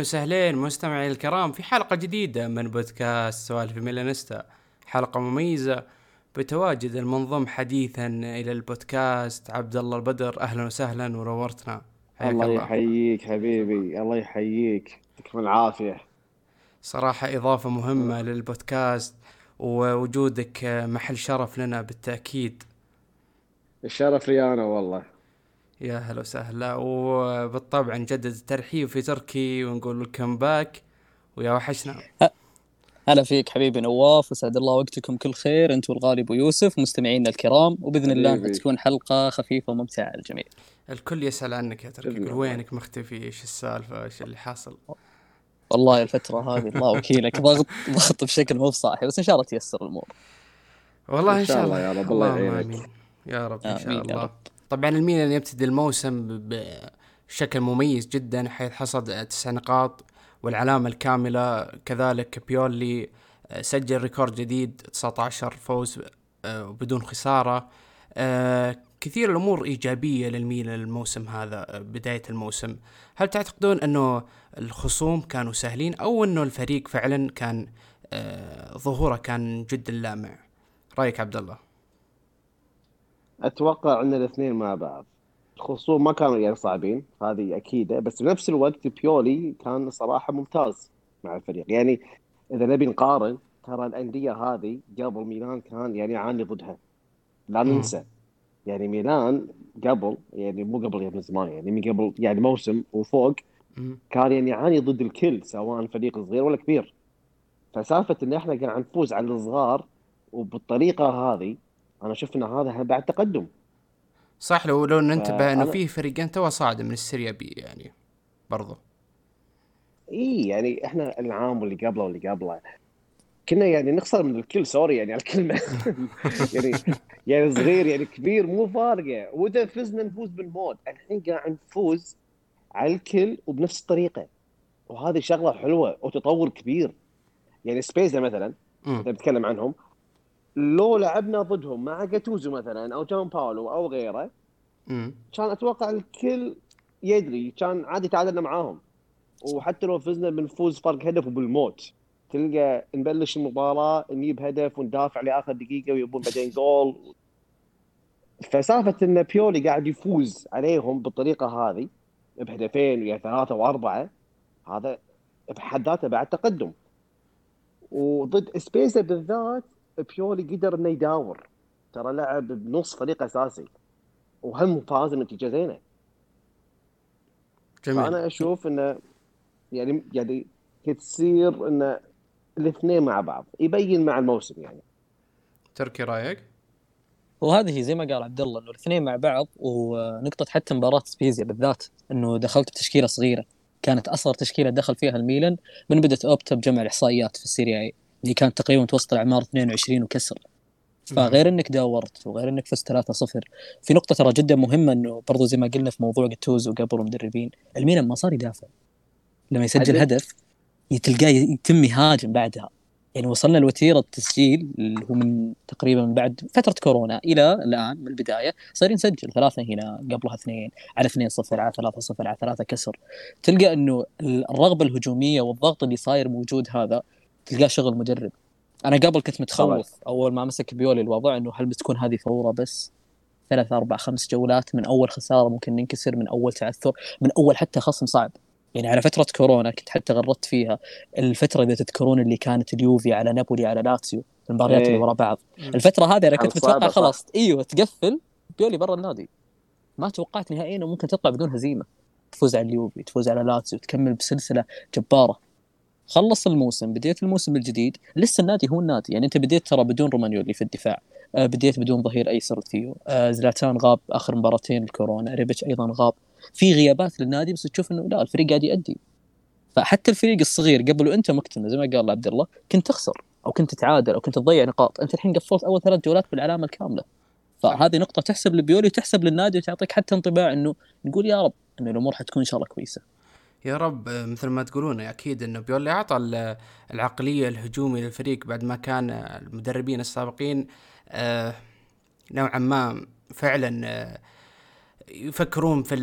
وسهلين مستمعي الكرام في حلقة جديدة من بودكاست سوالف ميلانيستا. حلقة مميزة بتواجد المنضم حديثا إلى البودكاست عبد الله البدر. أهلا وسهلا ونورتنا. الله. يحييك حبيبي الله يحييك. يعطيكم العافية. صراحة إضافة مهمة للبودكاست ووجودك محل شرف لنا بالتأكيد. الشرف لي أنا والله. يا هلا وسهلا. وبالطبع نجدد الترحيب في تركي ونقول لكم باك ويا وحشنا. هلا فيك حبيبي نواف وسعد الله وقتكم كل خير. أنت والغالي ابو يوسف ومستمعينا الكرام. وبإذن الله تكون حلقة خفيفة وممتعة للجميع. الكل يسأل عنك يا تركي. يقول وينك مختفي؟ إيش السالفة؟ إيش اللي حاصل؟ والله الفترة هذه الله وكيلك. ضغط ضغط بشكل مو بصاحي بس إن شاء الله تيسر الأمور. والله إن شاء الله يا رب. الله يعينك. يا رب إن شاء الله. طبعا الميلان يبتدي الموسم بشكل مميز جدا حيث حصد تسع نقاط والعلامة الكاملة كذلك بيولي آه، سجل ريكورد جديد 19 فوز آه، بدون خسارة. آه، كثير الأمور إيجابية للميلان الموسم هذا بداية الموسم. هل تعتقدون أنه الخصوم كانوا سهلين أو أنه الفريق فعلا كان ظهوره كان جدا لامع؟ رأيك عبد الله؟ أتوقع إن الاثنين مع بعض. الخصوم ما كانوا يعني صعبين هذه أكيدة بس بنفس الوقت بيولي كان صراحة ممتاز مع الفريق. يعني إذا نبي نقارن ترى الأندية هذه قبل ميلان كان يعني يعاني ضدها. لا ننسى. يعني ميلان قبل يعني مو قبل من زمان يعني من قبل يعني موسم وفوق كان يعني يعاني ضد الكل سواء فريق صغير ولا كبير. فسالفة إن إحنا قاعد نفوز على الصغار وبالطريقة هذه أنا أشوف إن هذا بعد تقدم. صح لو لو ننتبه إنه في فريقين تو صاعد من ال Serie B يعني برضو. إي يعني إحنا العام واللي قبله واللي قبله. كنا يعني نخسر من الكل sorry يعني على الكلمة. يعني يعني صغير يعني كبير مو فارقة. وإذا فزنا نفوز بالموت. الحين قاعد نفوز على الكل وبنفس الطريقة. وهذه شغلة حلوة وتطور كبير. يعني سبيزيا مثلا إذا بتكلم عنهم. لو لعبنا ضدهم مع جاتوزو مثلا أو جامباولو أو غيره كان أتوقع الكل يدري كان عادي تعادلنا معاهم. وحتى لو فزنا بنفوز فرق هدف وبالموت. تلقى نبلش المباراة نجيب هدف وندافع لآخر دقيقة ويبون بعدين جول. فسالفة إن بيولي قاعد يفوز عليهم بالطريقة هذه بهدفين ويا ثلاثة وأربعة هذا بحد ذاته بعد تقدم. وضد سبيسا بالذات بيولي قدر إنه يداور. ترى لعب بنص فريق أساسي وهم فاز النتيجة زينة. جميل. فأنا أشوف إنه يعني يعني تصير ان الاثنين مع بعض يبين مع الموسم يعني. تركي رايك؟ وهذه زي ما قال عبد الله إنه الاثنين مع بعض ونقطة حتى مباراة سبيزيا بالذات إنه دخلت بتشكيلة صغيرة. كانت أصغر تشكيلة دخل فيها الميلان من بدأت Opta بجمع الإحصائيات في ال Serie A اللي كانت تقريبا متوسط الاعمار 22 وكسر. فغير إنك داورت وغير إنك فزت 3-0 في نقطة ترى جدا مهمة إنه برضو زي ما قلنا في موضوع جاتوزو وقبل المدربين الميلان ما صار يدافع. لما يسجل هدف تلقاه يتم يهاجم بعدها. يعني وصلنا لوتيرة التسجيل اللي هو من تقريبا من بعد فترة كورونا إلى الآن من البداية صار نسجل ثلاثة هنا قبلها اثنين على 2 0 على 3 0 على 3 كسر. تلقى إنه الرغبة الهجومية والضغط اللي صاير موجود هذا تلقاه شغل مدرب. أنا قبل كنت متخوف. أول ما مسك بيولي الوضع إنه هل بتكون هذه فورة بس؟ ثلاث أربع خمس جولات من أول خسارة ممكن ننكسر من أول تعثر من أول حتى خصم صعب. يعني على فترة كورونا كنت حتى غردت فيها. الفترة إذا تذكرون اللي كانت اليوفي على نابولي على لاتسيو المباريات اللي إيه. ورا بعض. الفترة هذه أنا كنت متوقع خلاص. إيوه تقفل. بيولي برا النادي. ما توقعت نهائيا انه ممكن تطلع بدون هزيمة. تفوز على اليوفي تفوز على لاتسيو تكمل بسلسلة جبارة. خلص الموسم بديت الموسم الجديد لسه النادي هو النادي. يعني أنت بديت ترى بدون رومانيولي في الدفاع. آه بديت بدون ظهير أيسر ثيو آه زلاتان غاب آخر مباراتين الكورونا ريبتش أيضا غاب. في غيابات للنادي بس تشوف إنه لا الفريق قاعد يأدي. فحتى الفريق الصغير قبل وانت مكتمل زي ما قال عبد الله كنت تخسر أو كنت تتعادل أو كنت تضيع نقاط. أنت الحين قفلت أول ثلاث جولات بالعلامة الكاملة. فهذه نقطة تحسب لبيولي وتحسب للنادي وتعطيك حتى انطباع إنه نقول يا رب انه الأمور حتكون إن شاء الله كويسة. يا رب مثل ما تقولون أكيد إنه بيولي أعطى العقلية الهجومي للفريق بعد ما كان المدربين السابقين آه، نوعا ما فعلا آه، يفكرون في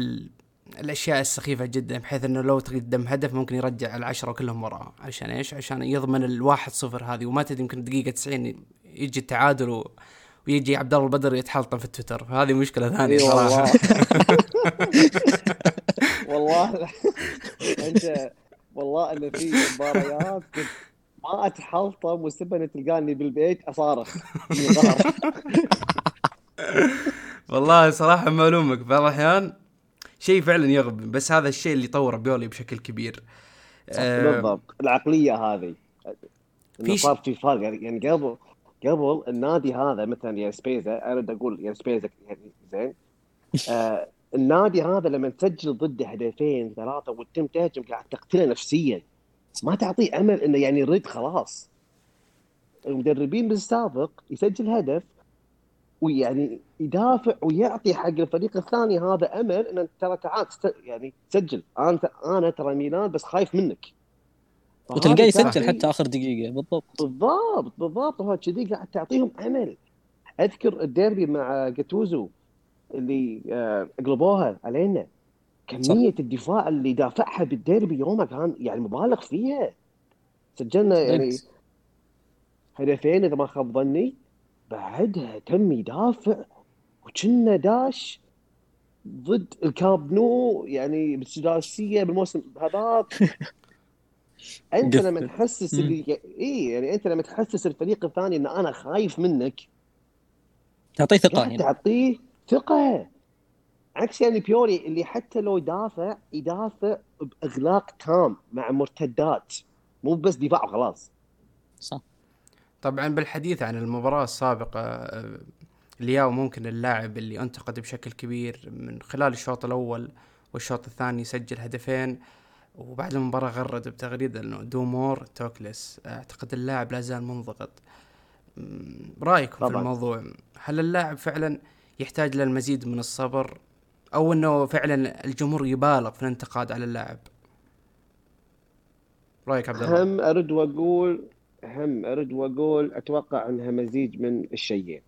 الأشياء السخيفة جدا بحيث إنه لو تقدم هدف ممكن يرجع العشرة كلهم وراه عشان إيش؟ عشان يضمن الواحد صفر هذه. وما تدري يمكن دقيقة 90 يجي التعادل و... ويجي عبد الله البدر يتحلطم في التويتر فهذه مشكلة ثانية صراحة. والله. انت والله ان في مباريات كنت ما اتحلطم وسبب تلقاني بالبيت اصارخ والله صراحة معلومك بعض الأحيان شيء فعلا يغبن بس هذا الشيء اللي طور بيولي بشكل كبير. آه بالضبط. العقلية هذه. في صار في فرق. يعني, يعني قبل قبل النادي هذا مثلا يا سبيزا أريد أقول يا سبيزا يعني زين. آه النادي هذا لما تسجل ضده هدفين ثلاثة وتتم تهجم قاعد تقتله نفسيا ما تعطيه أمل إنه يعني يرد خلاص. المدربين بالسابق يسجل هدف ويعني يدافع ويعطي حق الفريق الثاني هذا أمل ان ترى تعال يعني سجل. أنا أنا ترى ميلان بس خايف منك. وتلقاه يسجل حتى آخر دقيقة. بالضبط. بالضبط بالضبط. هو كذي قاعد تعطيهم أمل. أذكر الديربي مع جاتوزو. اللي آه، قلبوها علينا. كمية صح. الدفاع اللي دافعها بالديربي يومها كان يعني مبالغ فيها. سجلنا يعني هدفين إذا ما خاب ظني. بعدها تم يدافع وكنا داش ضد الكاب نو يعني بالسداسية بالموسم هذاك. أنت لما تحسس اللي إي يعني أنت لما تحسس الفريق الثاني إن أنا خايف منك. تعطيه ثقة. تعطيه ثقة. عكس يعني بيوري اللي حتى لو يدافع يدافع بأغلاق تام مع مرتدات. مو بس دفاع وخلاص. صح. طبعا بالحديث عن المباراة السابقة آه، لياو ممكن اللاعب اللي انتقد بشكل كبير من خلال الشوط الأول والشوط الثاني سجل هدفين وبعد المباراة غرد بتغريدة إنه do more talk less أعتقد اللاعب لا زال منضغط. رأيكم طبعا. في الموضوع؟ هل اللاعب فعلا يحتاج للمزيد من الصبر أو إنه فعلا الجمهور يبالغ في الانتقاد على اللاعب. رأيك عبد الله؟ هم أرد وأقول هم أرد وأقول أتوقع أنها مزيج من الشيئين.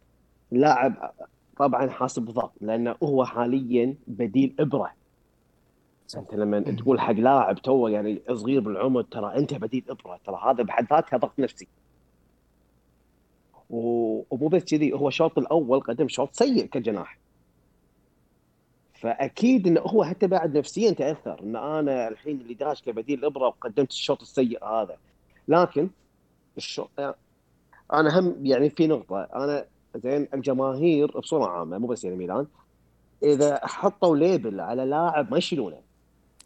لاعب طبعا حاسب ضغط لأنه هو حاليا بديل إبرة. أنت لما تقول حق لاعب تو يعني صغير بالعمر ترى أنت بديل إبرة. ترى هذا بحد ذاتها ضغط نفسي. ومو بس كذي هو الشوط الأول قدم شوط سيء كجناح. فأكيد إنه هو حتى بعد نفسيا تأثر إن أنا الحين اللي داش كبديل ابره وقدمت الشوط السيء هذا. لكن الشوط أنا هم يعني في نقطة أنا زين الجماهير بصورة عامة مو بس يعني ميلان إذا حطوا ليبل على لاعب ما يشيلونه.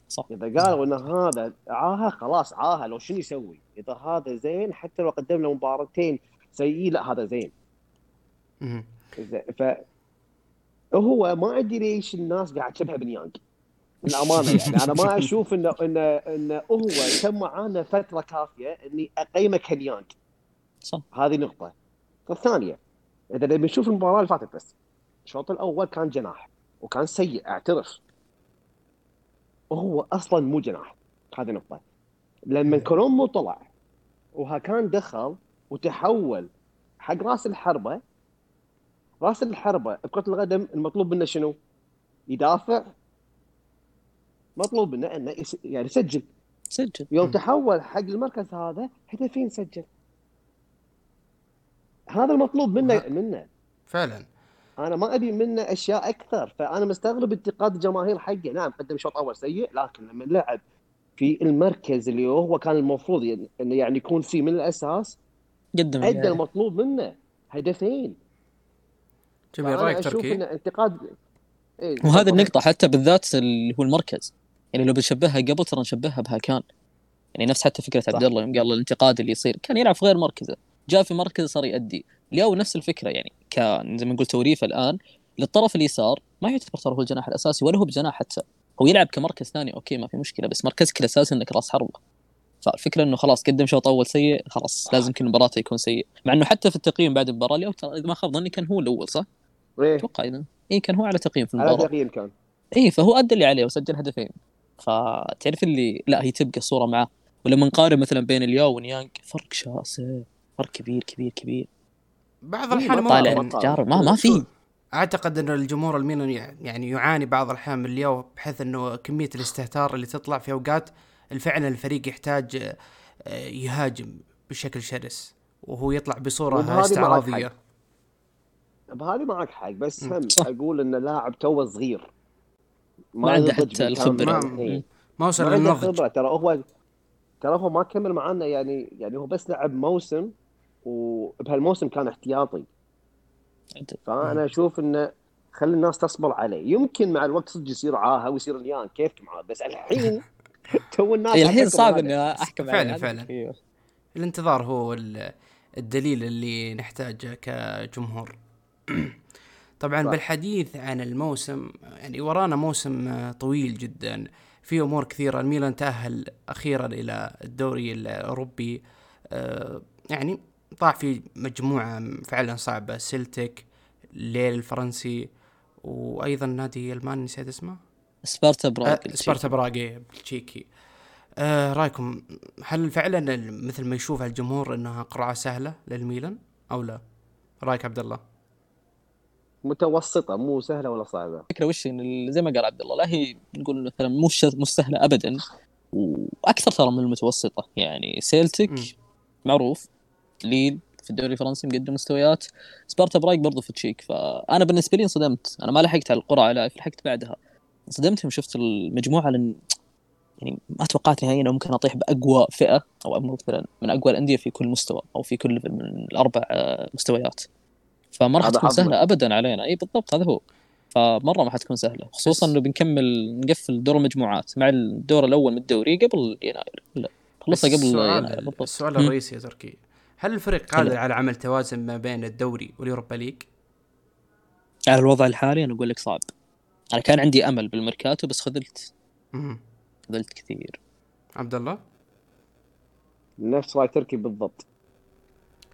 صح. إذا قالوا إن هذا عاهه خلاص عاهه لو شنو يسوي؟ إذا هذا زين حتى لو قدم له مباراتين سيئين لا هذا زين. ف هو ما أدري ليش الناس قاعد تشبه بنيانج للأمانة يعني. أنا ما أشوف انه انه إنه هو كان معانا فترة كافية إني اقيمه كنيانج صح. هذه نقطة. الثانية إذا نبي نشوف المباراة اللي فاتت بس. الشوط الأول كان جناح وكان سيء أعترف. وهو أصلا مو جناح. هذه نقطة. لما كولومبو طلع وهاكان دخل وتحول حق راس الحربة راس الحربة بكرة القدم المطلوب منه شنو؟ يدافع. مطلوب منه إنه يس... يعني يسجل. سجل. يوم تحول حق المركز هذا هدفين سجل؟ هذا المطلوب منه منه. فعلا. أنا ما أبي منه أشياء أكثر فأنا مستغرب انتقاد الجماهير حقه. نعم قدم شوط أول سيء لكن لما لعب في المركز اللي هو كان المفروض يعني انه يعني يكون فيه من الأساس قدم ادى يعني. المطلوب منه. هدفين. جميل رايك تركي. انه انتقاد إيه وهذه النقطة حتى بالذات اللي هو المركز. يعني لو بنشبهها قبل ترى نشبهها بهاكان يعني نفس حتى فكرة عبد الله يوم قال الانتقاد اللي يصير. كان يلعب في غير مركزه. جاء في مركز صار يأدي. لياو نفس الفكرة يعني؟ كان زي ما نقول توريفه الآن للطرف اليسار ما يعتبر ترى هو الجناح الأساسي ولا هو بجناح حتى. هو يلعب كمركز ثاني أوكي ما في مشكلة بس مركزك الاساسي إنك راس حربة. فالفكرة إنه خلاص قدم شوط اول سيء خلاص لازم كل مباراة يكون سيء. مع إنه حتى في التقييم بعد المباراة اليوم ترى إذا ما خاب ظني كان هو الأول صح؟ إيه. أتوقع إذا. اي كان هو على تقييم في المباراة. على تقييم كان. اي فهو أدى اللي عليه وسجل هدفين. فتعرف اللي لا هي تبقى الصورة معاه ولما نقارن مثلا بين الياو ونيانج فرق شاسع فرق كبير كبير كبير. بعض الأحيان ما طالع ما ما في. أعتقد إن الجمهور الميلان يعني يعاني بعض الأحيان من اليوم بحيث إنه كمية الاستهتار اللي تطلع في أوقات فعلا الفريق يحتاج آه، يهاجم بشكل شرس وهو يطلع بصورة استعراضية. بهذه معك حق بس هم أقول إن لاعب توه صغير. ما, عنده حتى الخبرة. ما وصل للنضج. خبرة. ترى هو ترى هو ما كمل معنا يعني يعني هو بس لعب موسم وبهالموسم كان احتياطي. فأنا أشوف إنه خلي الناس تصبر عليه. يمكن مع الوقت صدق يصير عاهة ويصير اليان كيفك معاه بس الحين تو الناس الحين صعب إني أحكم فعلا فعلا. أيوه. الانتظار هو الدليل اللي نحتاجه كجمهور. طبعا صح. بالحديث عن الموسم يعني ورانا موسم طويل جدا. في أمور كثيرة. الميلان تأهل أخيرا إلى الدوري الأوروبي. آه، يعني طاح في مجموعة فعلا صعبة. سلتك ليل الفرنسي وأيضا نادي ألماني نسيت اسمه. سبارتا براغ أه سبارتا براغ التشيكي آه رأيكم هل فعلا مثل ما يشوف الجمهور إنها قرعه سهلة للميلان أو لا؟ رأيك عبد الله؟ متوسطة مو سهلة ولا صعبة. الفكرة وش إن زي ما قال عبد الله لا هي نقول مثلا مش مش سهلة ابدا. وأكثر ترى من المتوسطة. يعني سيلتك م. معروف ليل في الدوري الفرنسي مقدم مستويات. سبارتا براغ برضو في تشيك. فأنا بالنسبة لي انصدمت. أنا ما لحقت على القرعة لا لحقت بعدها. انصدمت يوم شفت المجموعة لأن يعني ما توقعت نهائيا ممكن أطيح بأقوى فئة أو مثلا من أقوى الأندية في كل مستوى أو في كل من الأربع مستويات. فما راح تكون سهلة ابدا علينا. إي بالضبط هذا هو. فمرة ما حتكون سهلة. خصوصا إنه بنكمل نقفل دور المجموعات. مع الدور الأول من الدوري قبل يناير. لا خلصها قبل يناير بالضبط. السؤال الرئيسي يا تركي. هل الفريق قادر على عمل توازن ما بين الدوري واليوروبا ليج؟ على الوضع الحالي أنا أقول لك صعب. أنا كان عندي أمل بالميركاتو بس خذلت. خذلت كثير. عبد الله؟ نفس راي تركي بالضبط.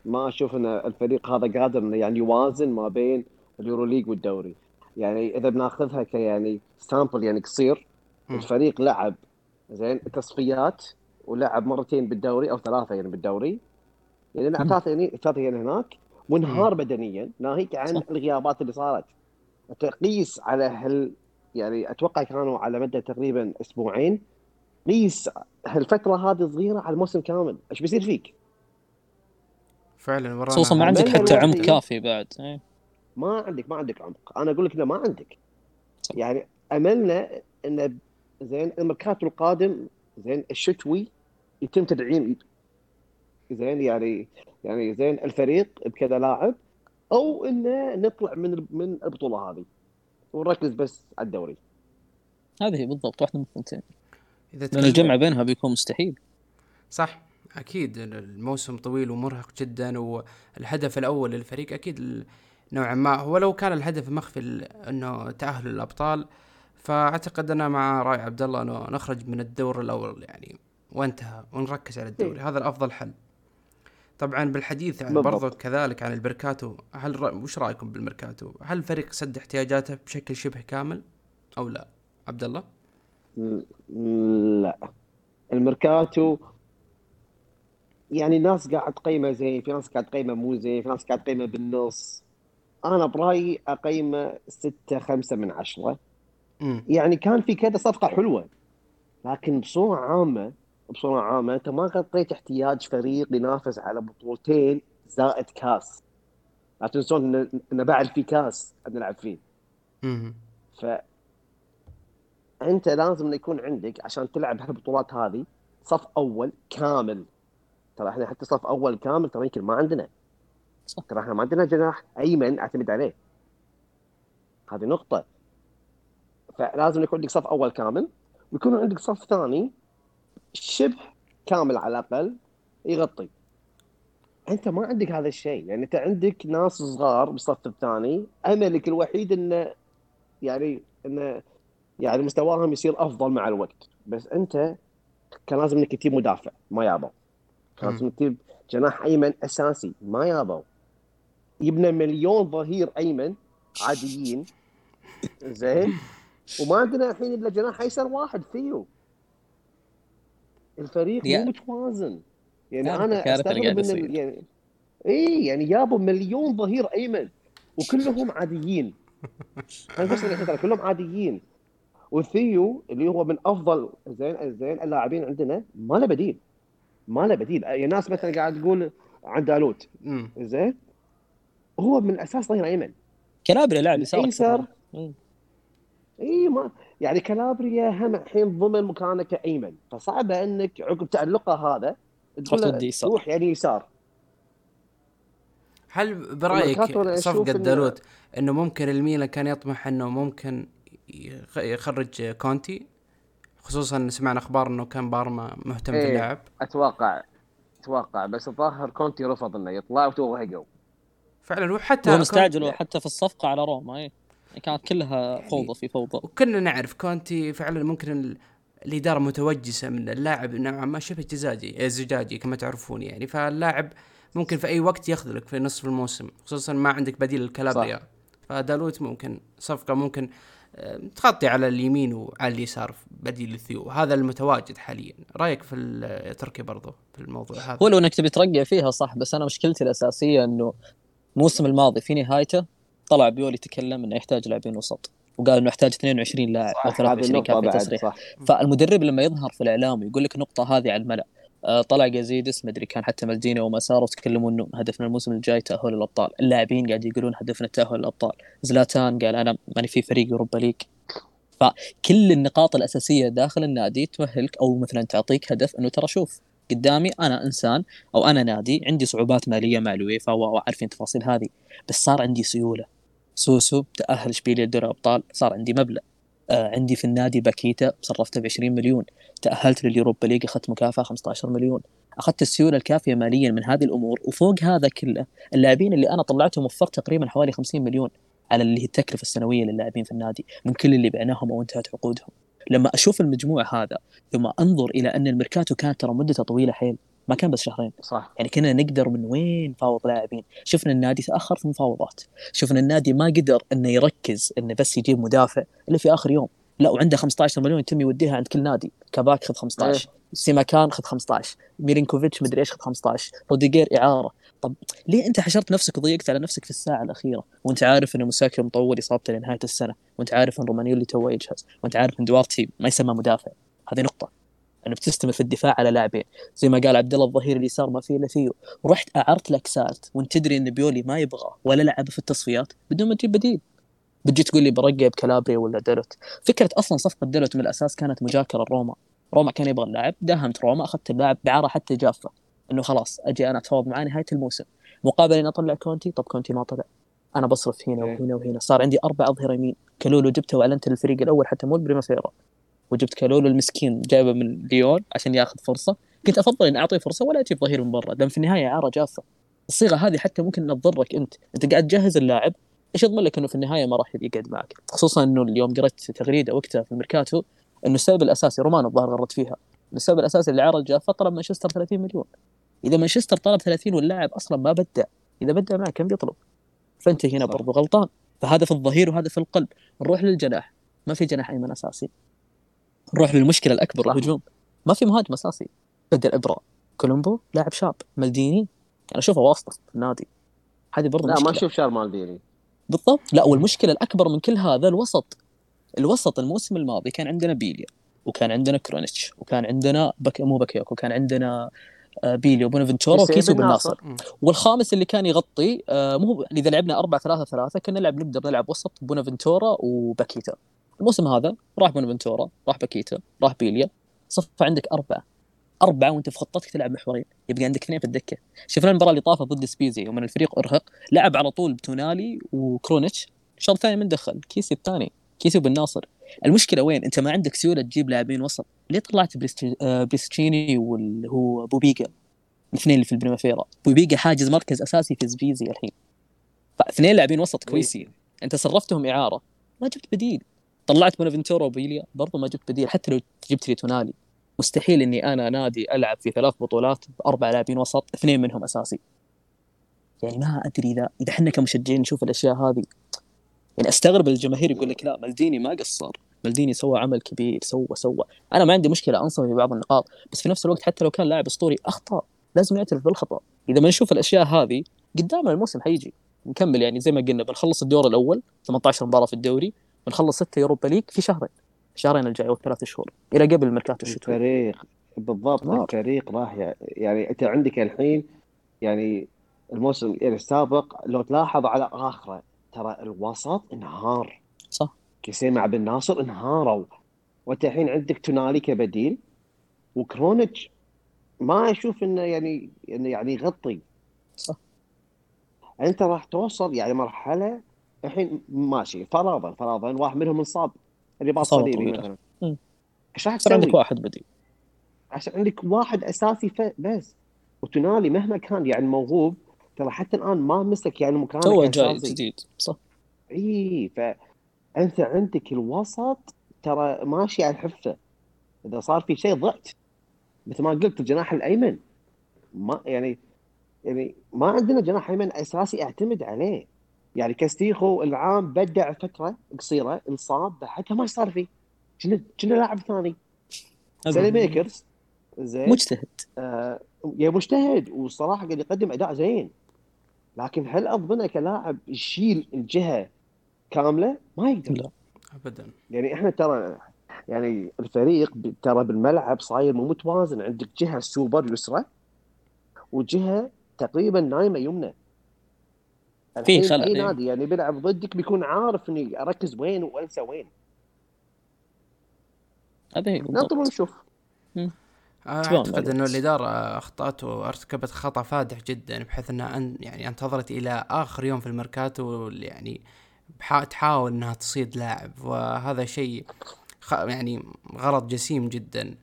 ما أشوف إن الفريق هذا قادر إنه يعني يوازن ما بين اليورو ليج والدوري. يعني إذا بناخذها كيعني sample يعني قصير الفريق لعب زين تصفيات ولعب مرتين بالدوري أو ثلاثة يعني بالدوري. يعني لعب ثلاثة يعني ثلاثة يعني هناك. وانهار بدنيا ناهيك عن. الغيابات اللي صارت. تقيس على هال يعني أتوقع كانوا على مدى تقريبا أسبوعين قيس هالفتره هذه صغيرة على الموسم كامل؟ إيش بيصير فيك؟ فعلا ورانا خصوصا ما عندك حتى عمق كافي بعد. إيه. ما عندك ما عندك عمق. أنا أقول لك ما عندك. يعني أملنا إن زين الميركاتو القادم زين الشتوي يتم تدعيم زين يعني يعني زين الفريق بكذا لاعب. أو انه نطلع من من البطولة هذه. ونركز بس على الدوري. هذه بالضبط واحدة من الثنتين. إذا لأن الجمع بينها بيكون مستحيل. صح أكيد. الموسم طويل ومرهق جدا والهدف الأول للفريق أكيد نوعا ما. هو لو كان الهدف مخفي إنه تأهل الأبطال فأعتقد أنا مع راي عبد الله إنه نخرج من الدور الأول يعني وانتهى ونركز على الدوري. هذا الأفضل حل. طبعا بالحديث يعني برضو كذلك عن الميركاتو هل ر... وش رأيكم بالميركاتو؟ هل الفريق سد احتياجاته بشكل شبه كامل أو لا؟ عبد الله؟ لا الميركاتو يعني ناس قاعد تقيمه زين في ناس قاعد تقيمه مو زين في ناس قاعد تقيمه بالنص أنا برأيي أقيمه ستة خمسة من عشرة م. يعني كان في كذا صفقة حلوة لكن بصورة عامة بصورة عامة أنت ما غطيت احتياج فريق ينافس على بطولتين زائد كاس. لا تنسون ان بعد في كاس نلعب فيه. ف أنت لازم يكون عندك عشان تلعب هالبطولات هذه صف أول كامل. ترى إحنا حتى صف أول كامل ترى يمكن ما عندنا. ترى إحنا ما عندنا جناح أيمن أعتمد عليه. هذه نقطة. فلازم يكون عندك صف أول كامل ويكون عندك صف ثاني شبه كامل على الأقل يغطي. أنت ما عندك هذا الشيء يعني أنت عندك ناس صغار بالصف الثاني أملك الوحيد إنه يعني إنه يعني مستواهم يصير أفضل مع الوقت. بس أنت كان لازم إنك تجيب مدافع ما يابا. لازم تجيب جناح أيمن أساسي ما يابوا يبنى مليون ظهير أيمن عاديين. زين. وما عندنا الحين إلا جناح أيسر واحد فيه. الفريق مو متوازن. يعني أنا أستغرب من يعني اي يعني جابوا مليون ظهير أيمن وكلهم عاديين. خلينا نكون ترى كلهم عاديين. وثيو اللي هو من أفضل زين زين اللاعبين عندنا ما له بديل. ما له بديل. يعني ناس مثلا قاعد تقول عن دالوت. زين؟ هو من الاساس ظهير أيمن. كلابريا لاعب يسار اي ما يعني كلابريا هم الحين ضمن مكانه كأيمن. فصعب إنك عقب تألقه هذا تقول روح يعني يسار. هل برأيك صفقة دالوت انه ممكن الميلان كان يطمح إنه ممكن يخرج كونتي؟ خصوصا سمعنا أخبار إنه كان بارما مهتم إيه باللاعب أتوقع أتوقع بس الظاهر كونتي رفض إنه يطلع وتوهقوا. فعلا وحتى هو مستعجل حتى في الصفقة على روما إيه. كانت كلها فوضى في فوضى. وكنا نعرف كونتي فعلا ممكن الإدارة متوجسة من اللاعب نوعا ما شبه جزاجي زجاجي كما تعرفون يعني. فاللاعب ممكن في أي وقت يخذلك في نصف الموسم خصوصا ما عندك بديل الكالابريا فدالوت ممكن صفقة ممكن آه، تغطي على اليمين وعلى اليسار بديل الثيو. هذا المتواجد حاليا. رأيك في تركي برضو في الموضوع هذا؟ هو لو إنك تبي ترقع فيها صح بس أنا مشكلتي الأساسية إنه الموسم الماضي في نهايته طلع بيولي تكلم إنه يحتاج لاعبين وسط وقال إنه يحتاج 22 لاعب أو 23 كان في تصريح فالمدرب لما يظهر في الإعلام ويقول لك النقطة هذه على الملأ. آه، طلع جازيديس مدري كان حتى مالديني وماسارا وتكلموا إنه هدفنا الموسم الجاي تأهل الأبطال، اللاعبين قاعد يقولون هدفنا تأهل الأبطال، زلاتان قال أنا ماني في فريق اوروبا ليج. فكل النقاط الأساسية داخل النادي تؤهلك أو مثلا تعطيك هدف إنه ترى شوف قدامي أنا إنسان أو أنا نادي عندي صعوبات مالية مع اليويفا وعارفين التفاصيل هذه بس صار عندي سيولة. سوسو تاهل اشبيليا دوري الأبطال. صار عندي مبلغ. آه عندي في النادي باكيتا صرفته ب 20 مليون. تأهلت لليوروبا ليج أخذت مكافأة 15 مليون. أخذت السيولة الكافية ماليا من هذه الأمور وفوق هذا كله اللاعبين اللي أنا طلعتهم وفرت تقريبا حوالي 50 مليون على اللي هي التكلفة السنوية للاعبين في النادي من كل اللي بعناهم أو انتهت عقودهم. لما أشوف المجموع هذا ثم أنظر إلى أن الميركاتو كانت ترى مدته طويلة حيل. ما كان بس شهرين. صح. يعني كنا نقدر من وين نفاوض لاعبين. شفنا النادي تأخر في المفاوضات شفنا النادي ما قدر إنه يركز إنه بس يجيب مدافع إلا في آخر يوم. لا وعنده 15 مليون يتم يوديها عند كل نادي. كاباك خذ 15 إيه. سيماكان خذ 15 ميرينكوفيتش مدري إيش خذ 15 روديجير إعارة. طب ليه أنت حشرت نفسك وضيقت على نفسك في الساعة الأخيرة؟ وأنت عارف إن مساكي مطول إصابته لنهاية السنة. وأنت عارف إن رومانيولي تو يجهز. وأنت عارف إن دوارتي ما يسمى مدافع. هذه نقطة. انه بتستمر في الدفاع على لاعبين. زي ما قال عبد الله الظهير اليسار ما فيه إلا فيه. ورحت أعرت لاكسالت وأنت تدري إن بيولي ما يبغى ولا لعب في التصفيات بدون ما تجيب بديل. بتجي تقول لي برقع بكلابريا ولا دالوت. فكرة أصلا صفقة دالوت من الأساس كانت مجاكرة روما. روما كان يبغى اللاعب داهمت روما أخذت اللاعب بإعارة حتى جافة إنه خلاص أجي أنا اتفاوض معاه نهاية الموسم. مقابل اني أطلع كونتي طب كونتي ما طلع. أنا بصرف هنا وهنا وهنا. صار عندي أربع أظهرة يمين. كلولو جبته واعلنت للفريق الأول حتى مو البريمافيرا وجبت كلولو المسكين جايبه من ليون عشان ياخذ فرصة. كنت أفضل اني اعطيه فرصة ولا أجيب ظهير من برا لأن في النهاية إعارة جافة. الصيغة هذه حتى ممكن إنها تضرك أنت. أنت قاعد تجهز اللاعب إيش يضمن لك إنه في النهاية ما راح يقعد معك؟ خصوصا إنه اليوم قريت تغريدة وقتها في الميركاتو إنه السبب الأساسي رومانو الظاهر غرد فيها السبب الأساسي لإعارة جافة طلب مانشستر 30 مليون. إذا مانشستر طلب 30 واللاعب أصلا ما بدع إذا بدع معك كم بيطلب؟ فأنت هنا برضو غلطان. فهذا في الظهير وهذا في القلب. نروح للجناح. ما في جناح أيمن أساسي. نروح للمشكلة الأكبر الهجوم. ما في مهاجم أساسي. بدل إبرا كولومبو لاعب شاب مالديني. أنا أشوفه واسطة في النادي. هذه برضه لا مشكلة. ما أشوف شاب مالديني. بالضبط. لا والمشكلة الأكبر من كل هذا الوسط. الوسط الموسم الماضي كان عندنا بيليا وكان عندنا كرونيتش وكان عندنا بك مو باكايوكو كان عندنا آه، بيليو بونافنتورا وكيسي وبن ناصر والخامس اللي كان يغطي آه، مو إذا لعبنا 4 3 3 كنا نلعب نقدر نلعب وسط بونافنتورا وباكيتا. الموسم هذا راح بونافنتورا راح باكيتا راح بيليا. صف عندك أربعة. أربعة وأنت في خطتك تلعب محورين. يبقى عندك اثنين في الدكة. شفنا المباراة اللي طافت ضد سبيزي ومن الفريق أرهق. لعب على طول بتونالي وكرونيتش. الشوط الثاني من دخل. كيسي الثاني. كيسي بن ناصر. المشكلة وين؟ أنت ما عندك سيولة تجيب لاعبين وسط. ليه طلعت بريشانيني آه، واللي هو بوبيجا الاثنين اللي في البريمافيرا. بوبيجا حاجز مركز أساسي في سبيزي الحين. فاثنين لاعبين وسط كويسين. أنت صرفتهم إعارة. ما جبت بديل. طلعت بونافنتورا وبيليا برضو ما جبت بديل حتى لو جبت لي تونالي مستحيل إني أنا نادي ألعب في ثلاث بطولات بأربع لاعبين وسط اثنين منهم أساسي. يعني ما أدري إذا إذا إحنا كمشجعين نشوف الأشياء هذه. يعني أستغرب الجماهير يقول لك لا مالديني ما قصر. مالديني سوى عمل كبير سوى سوى. أنا ما عندي مشكلة أنصف في بعض النقاط بس في نفس الوقت حتى لو كان لاعب أسطوري أخطأ لازم يعترف بالخطأ. إذا ما نشوف الأشياء هذه قدامنا الموسم حيجي نكمل يعني زي ما قلنا بنخلص الدور الأول 18 مباراة في الدوري بنخلص 6 Europa League في شهرين. الشهرين الجاي أو ثلاث شهور. إلى قبل الميركاتو الشتوي الفريق بالضبط نار. الفريق راح يعني أنت عندك الحين يعني الموسم يعني السابق لو تلاحظ على آخره ترى الوسط انهار. صح. كيسي مع بن ناصر انهاروا. وأنت الحين عندك تونالي كبديل وكرونيتش. ما أشوف إنه يعني يعني يغطي. صح. أنت راح توصل يعني مرحلة الحين ماشي. فرضا فرضا واحد منهم انصاب. اللي صليبي مثلا. إيش راح تسوي؟ عندك واحد بديل. عشان عندك واحد أساسي بس. وتونالي مهما كان يعني موهوب ترى حتى الآن ما مسك يعني مكان تو جاي جديد صح. إي فانت عندك الوسط ترى ماشي على الحفة. إذا صار في شيء ضعت. مثل ما قلت الجناح الأيمن. ما يعني يعني ما عندنا جناح أيمن أساسي أعتمد عليه. يعني كاستيخو العام بدع فترة قصيرة انصاب حتى ما صار فيه. كنا كنا لاعب ثاني؟ سالي ميكرز زين. مجتهد. آه يا مجتهد وصراحة قاعد يقدم أداء زين. لكن هل أظنه كلاعب يشيل الجهة كاملة؟ ما يقدر. لا. ابدا. يعني إحنا ترى يعني الفريق ترى بالملعب صاير مو متوازن. عندك جهة سوبر يسرى وجهة تقريبا نايمة يمنى. في خلل اي نادي يعني بيلعب ضدك بيكون عارف إني أركز وين وأنسى وين. هذا هي ننطر ونشوف. أعتقد إنه الاداره اخطات وأرتكبت خطأ فادح جدا بحيث انها أن يعني أنتظرت إلى آخر يوم في الميركاتو يعني تحاول إنها تصيد لاعب. وهذا شيء يعني غلط جسيم جدا.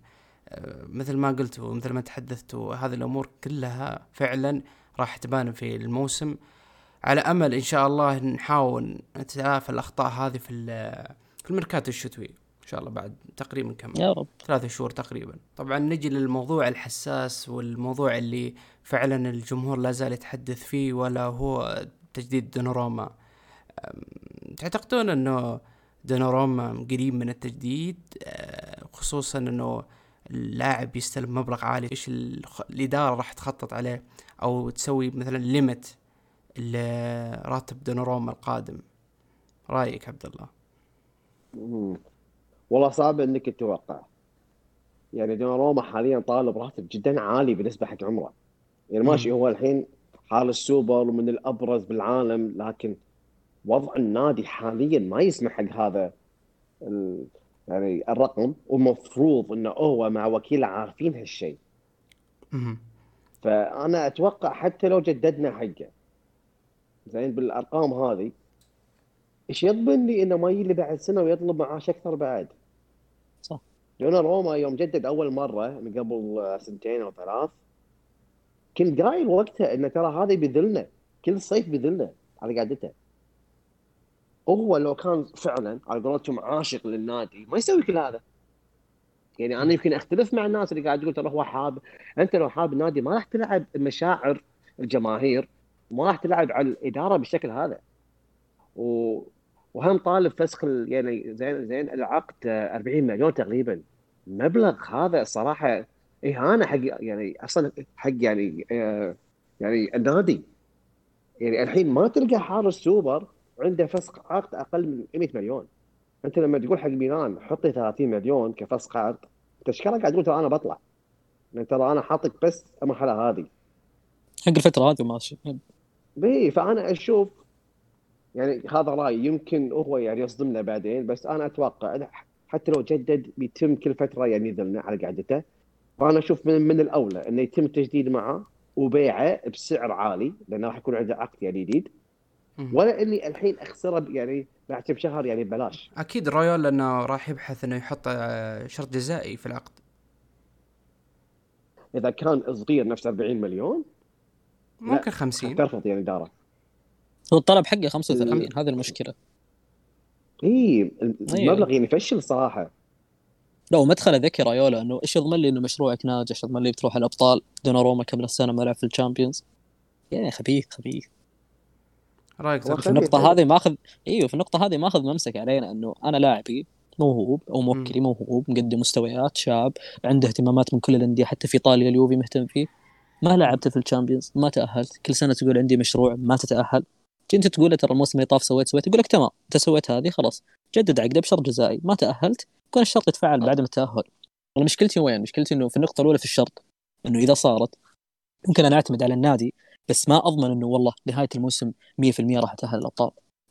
آه، مثل ما قلت ومثل ما تحدثت هذه الأمور كلها فعلا راح تبان في الموسم. على أمل إن شاء الله نحاول نتلافى الأخطاء هذه في في الميركاتو الشتوي. إن شاء الله بعد تقريبا كم؟ يا رب. ثلاثة شهور تقريبا. طبعا نجي للموضوع الحساس والموضوع اللي فعلا الجمهور لا زال يتحدث فيه ولا هو تجديد دونوروما تعتقدون إنه دونوروما قريب من التجديد؟ أه، خصوصا إنه اللاعب يستلم مبلغ عالي. إيش الإدارة راح تخطط عليه أو تسوي مثلا ليمت راتب دونوروما القادم. رأيك عبد الله؟ والله صعب انك تتوقع. يعني دوناروما حاليا طالب راتب جدا عالي بالنسبة حق عمره. يعني ماشي هو الحين حال السوبر ومن الأبرز بالعالم لكن وضع النادي حاليا ما يسمح حق هذا يعني الرقم ومفروض إنه هو مع وكيل عارفين هالشيء. فأنا أتوقع حتى لو جددنا حقه زين بالأرقام هذه إيش يضمن لي إنه ما يجي لي بعد سنة ويطلب معاش أكثر بعد؟ صح. لأن روما يوم جدد أول مرة من قبل سنتين أو ثلاث كنت قايل وقتها إنه ترى هذا بيذلنا كل صيف بيذلنا على قعدته. هو لو كان فعلا على قولتهم عاشق للنادي ما يسوي كل هذا. يعني أنا يمكن أختلف مع الناس اللي قاعد تقول ترى هو حاب أنت لو حاب النادي ما راح تلعب مشاعر الجماهير. ما راح تلعب على الإدارة بالشكل هذا. و... وهم طالب فسخ يعني زين زين العقد 40 مليون تقريبا. مبلغ هذا صراحة إهانة حق يعني أصلا حق يعني آه يعني النادي. يعني الحين ما تلقى حارس سوبر عنده فسخ عقد أقل من 100 مليون. أنت لما تقول حق ميلان حطي 30 مليون كفسخ عقد انت إيش قاعد تقول ترى أنا بطلع. يعني ترى أنا حاطك بس المرحلة هذه. حق الفترة هذه ماشي بي فأنا أشوف يعني هذا رايي يمكن هو يعني يصدمنا بعدين بس أنا أتوقع حتى لو جدد بيتم كل فترة يعني يذلنا على قعدته. فانا أشوف من, من الأولى إنه يتم التجديد معه وبيعه بسعر عالي لأنه راح يكون عنده عقد يعني جديد. ولا إني الحين أخسره يعني بعد كم شهر يعني ببلاش. أكيد رويال لأنه راح يبحث إنه يحط آه، شرط جزائي في العقد. إذا كان صغير نفس 40 مليون ممكن 50 ترفض يعني اداره هو الطلب حقه 35 هذه المشكلة. إي المبلغ يعني. يفشل صراحة. لا ومدخله ذكي رايولا إنه إيش يضمن لي إنه مشروعك ناجح؟ إيش يضمن لي بتروح الأبطال دوناروما قبل السنة ما لعب في ال Champions. يا خبيث خبيث. رأيك في النقطة هذه ماخذ إيوه في النقطة هذه ماخذ ممسك علينا إنه أنا لاعبي موهوب أو موكلي موهوب مقدم مستويات شاب عنده اهتمامات من كل الأندية حتى في إيطاليا اليوفي مهتم فيه. ما لعبت في ال Champions ما تأهلت. كل سنة تقول عندي مشروع ما تتأهل. انت تقول ترى الموسم اللي طاف سويت سويت يقول لك تمام انت سويت هذه خلاص. جدد عقده بشرط جزائي ما تأهلت. يكون الشرط يتفعل بعدم التأهل. أنا مشكلتي وين؟ مشكلتي إنه في النقطة الأولى في الشرط إنه إذا صارت ممكن أنا أعتمد على النادي بس ما أضمن إنه والله نهاية الموسم 100% راح اتاهل الأبطال.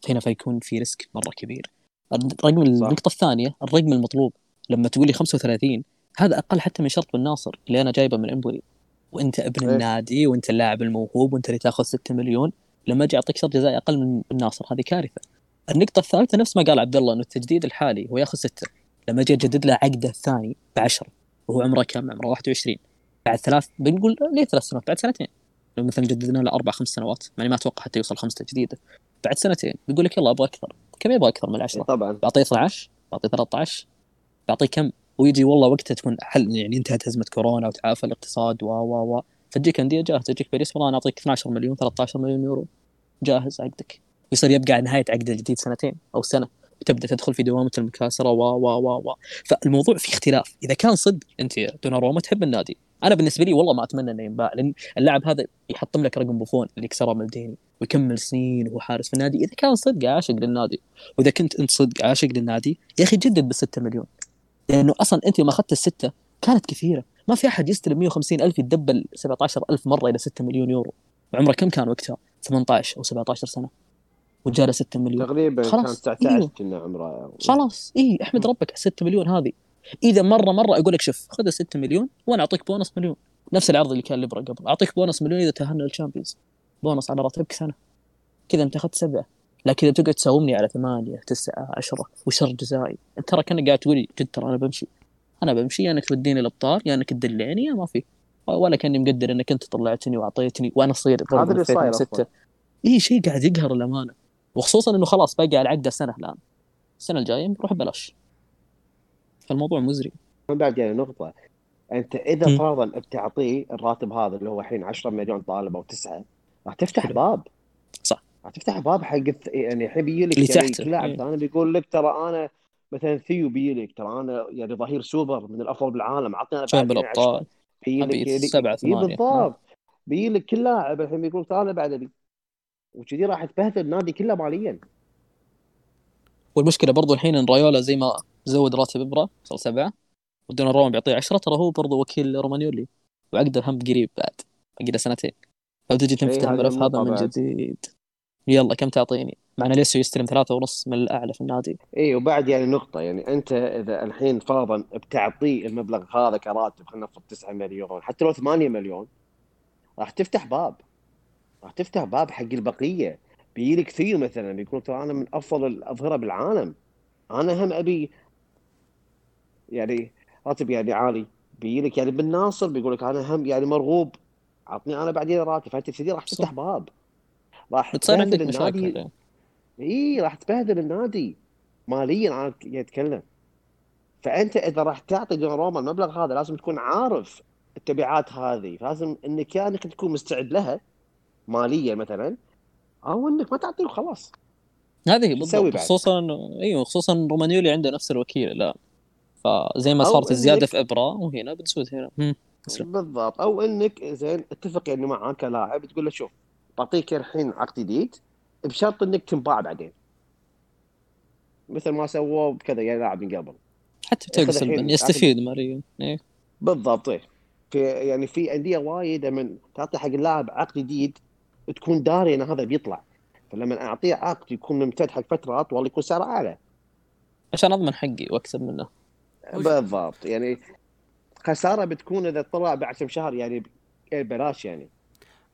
هنا فيكون في risk مرة كبير. الرقم النقطة الثانية الرقم المطلوب. لما تقول لي 35 هذا أقل حتى من شرط بن ناصر اللي أنا جايبه من إمبولي. وانت ابن إيه؟ النادي وانت اللاعب الموهوب وانت اللي تاخذ 6 مليون لما أجي اعطيك شرط جزائي أقل من بن ناصر هذه كارثة النقطة الثالثة نفس ما قال عبد الله إنه التجديد الحالي هو ياخذ 6 لما أجي اجدد له عقده الثاني ب 10 وهو عمره كم؟ عمره 21 بعد ثلاث بنقول ليه ثلاث سنوات؟ بعد سنتين لو مثلا جددنا له أربع خمس سنوات يعني ما أتوقع حتى يوصل خمس تجديده بعد سنتين بيقول لك يلا أبغى أكثر كم يبغى أكثر من العشرة؟ طبعا بعطيه 12 بعطيه 13 بعطيه كم؟ ويجي والله وقتها تكون حل يعني انتهت أزمة كورونا وتعافى الاقتصاد و و و. فتجيك انديه جاهزه تجيك باريس والله أنا أعطيك 12 مليون 13 مليون يورو. جاهز عقدك. ويصير يبقى على نهاية عقده الجديد سنتين أو سنة. وتبدا تدخل في دوامة المكاسرة و و و و. فالموضوع فيه اختلاف. إذا كان صدق أنت دوناروما تحب النادي أنا بالنسبة لي والله ما أتمنى إنه ينباع لأن اللاعب هذا يحطم لك رقم بوفون اللي كسره مالديني ويكمل سنين وهو حارس في النادي. إذا كان صدق عاشق للنادي وإذا كنت أنت صدق عاشق للنادي يا أخي جدد بال 6 مليون. لأنه أصلا أنت لما أخذت الستة كانت كثيرة. ما في أحد يستلم 150 ألف يتدبل 17 ألف مرة إلى 6 مليون يورو. وعمره كم كان وقتها؟ 18 أو 17 سنة. وجاله 6 مليون. تقريبا خلاص كان 19 إيه. كنا عمره. خلاص اي احمد ربك على 6 مليون هذه. إذا مرة مرة أقول لك شوف خذ 6 مليون وأنا أعطيك بونص مليون. نفس العرض اللي كان لإبرا قبل. أعطيك بونص مليون إذا تأهلنا لل Champions bonus على راتبك سنة. كذا أنت أخذت سبعة. لكن إذا تقعد تساومني على ثمانية تسعة عشرة وشرط جزائي. ترى كانك قاعد تقولي جد ترى أنا بمشي. أنا بمشي يا إنك توديني الأبطال يا إنك تدلعني يا ما في. ولا كأني مقدر إنك أنت طلعتني وأعطيتني وأنا صغير هذا اللي صاير ستة إي شيء قاعد يقهر الأمانة. وخصوصا إنه خلاص باقي على عقده سنه الآن. السنة الجاية نروح ببلاش. فالموضوع مزري. بعد يعني نقطة. أنت إذا فرضا بتعطيه الراتب هذا اللي هو الحين 10 مليون طالب أو تسعة راح تفتح باب. تفتح باب حق يعني الحين بيجي لك يعني لاعب إيه. ثاني بيقول لك ترى أنا مثلا ثيو بيجي لك. ترى أنا يعني ظهير سوبر من الأفضل بالعالم. اعطينا بعد بالأبطال؟ بيجي لك سبعة ثمانية. بالضبط. بيجي لك كل لاعب الحين بيقول أنا بعد ابي وكذي راح تبهدل النادي كله ماليا. والمشكلة برضو الحين إن رايولا زي ما زود راتب إبرة صار سبعة. ودون روما بيعطيه 10 ترى هو برضو وكيل رومانيولي. وعقده هم قريب بعد. باقي سنتين. لو تجي تفتح الملف هذا من جديد. يلا كم تعطيني؟ مع إن ليسو يستلم ثلاثة ونص من الأعلى في النادي. إي وبعد يعني نقطة يعني أنت إذا الحين فرضا بتعطيه المبلغ هذا كراتب خلينا نفرض 9 مليون حتى لو 8 مليون راح تفتح باب. راح تفتح باب حق البقية. بيجي لك ثيو مثلا بيقول ترى أنا من أفضل الأظهرة بالعالم. أنا هم أبي يعني راتب يعني عالي. بيجي لك يعني بالناصر بيقول لك أنا هم يعني مرغوب. عطني أنا بعدين راتب. فانت راح تفتح باب. راح تبهدل النادي. إي راح تبهدل النادي. ماليا أنا أتكلم. فأنت إذا راح تعطي روما المبلغ هذا لازم تكون عارف التبعات هذه. لازم إنك يا أنك تكون مستعد لها ماليه مثلا أو إنك ما تعطيه وخلاص. هذه بالضبط. خصوصا إيوه خصوصا رومانيولي عنده نفس الوكيل لا. فزي ما صارت الزياده في ابره وهنا بتسود هنا بالضبط. أو إنك زين أتفق يعني معاه كلاعب تقول له شوف بعطيك الحين عقد جديد بشرط إنك تنباع بعدين. مثل ما سووه بكذا يا لاعب من قبل. حتى تقسم يستفيد ماريو إيه. بالضبط. إيه. في يعني في أندية وايد من تعطي حق اللاعب عقد جديد تكون داري إن هذا بيطلع. فلما أعطيه عقد يكون ممتد حق فترة أطول يكون سعره أعلى. عشان أضمن حقي وأكسب منه. بالضبط. يعني خسارة بتكون إذا طلع بعد كم شهر يعني ببلاش يعني.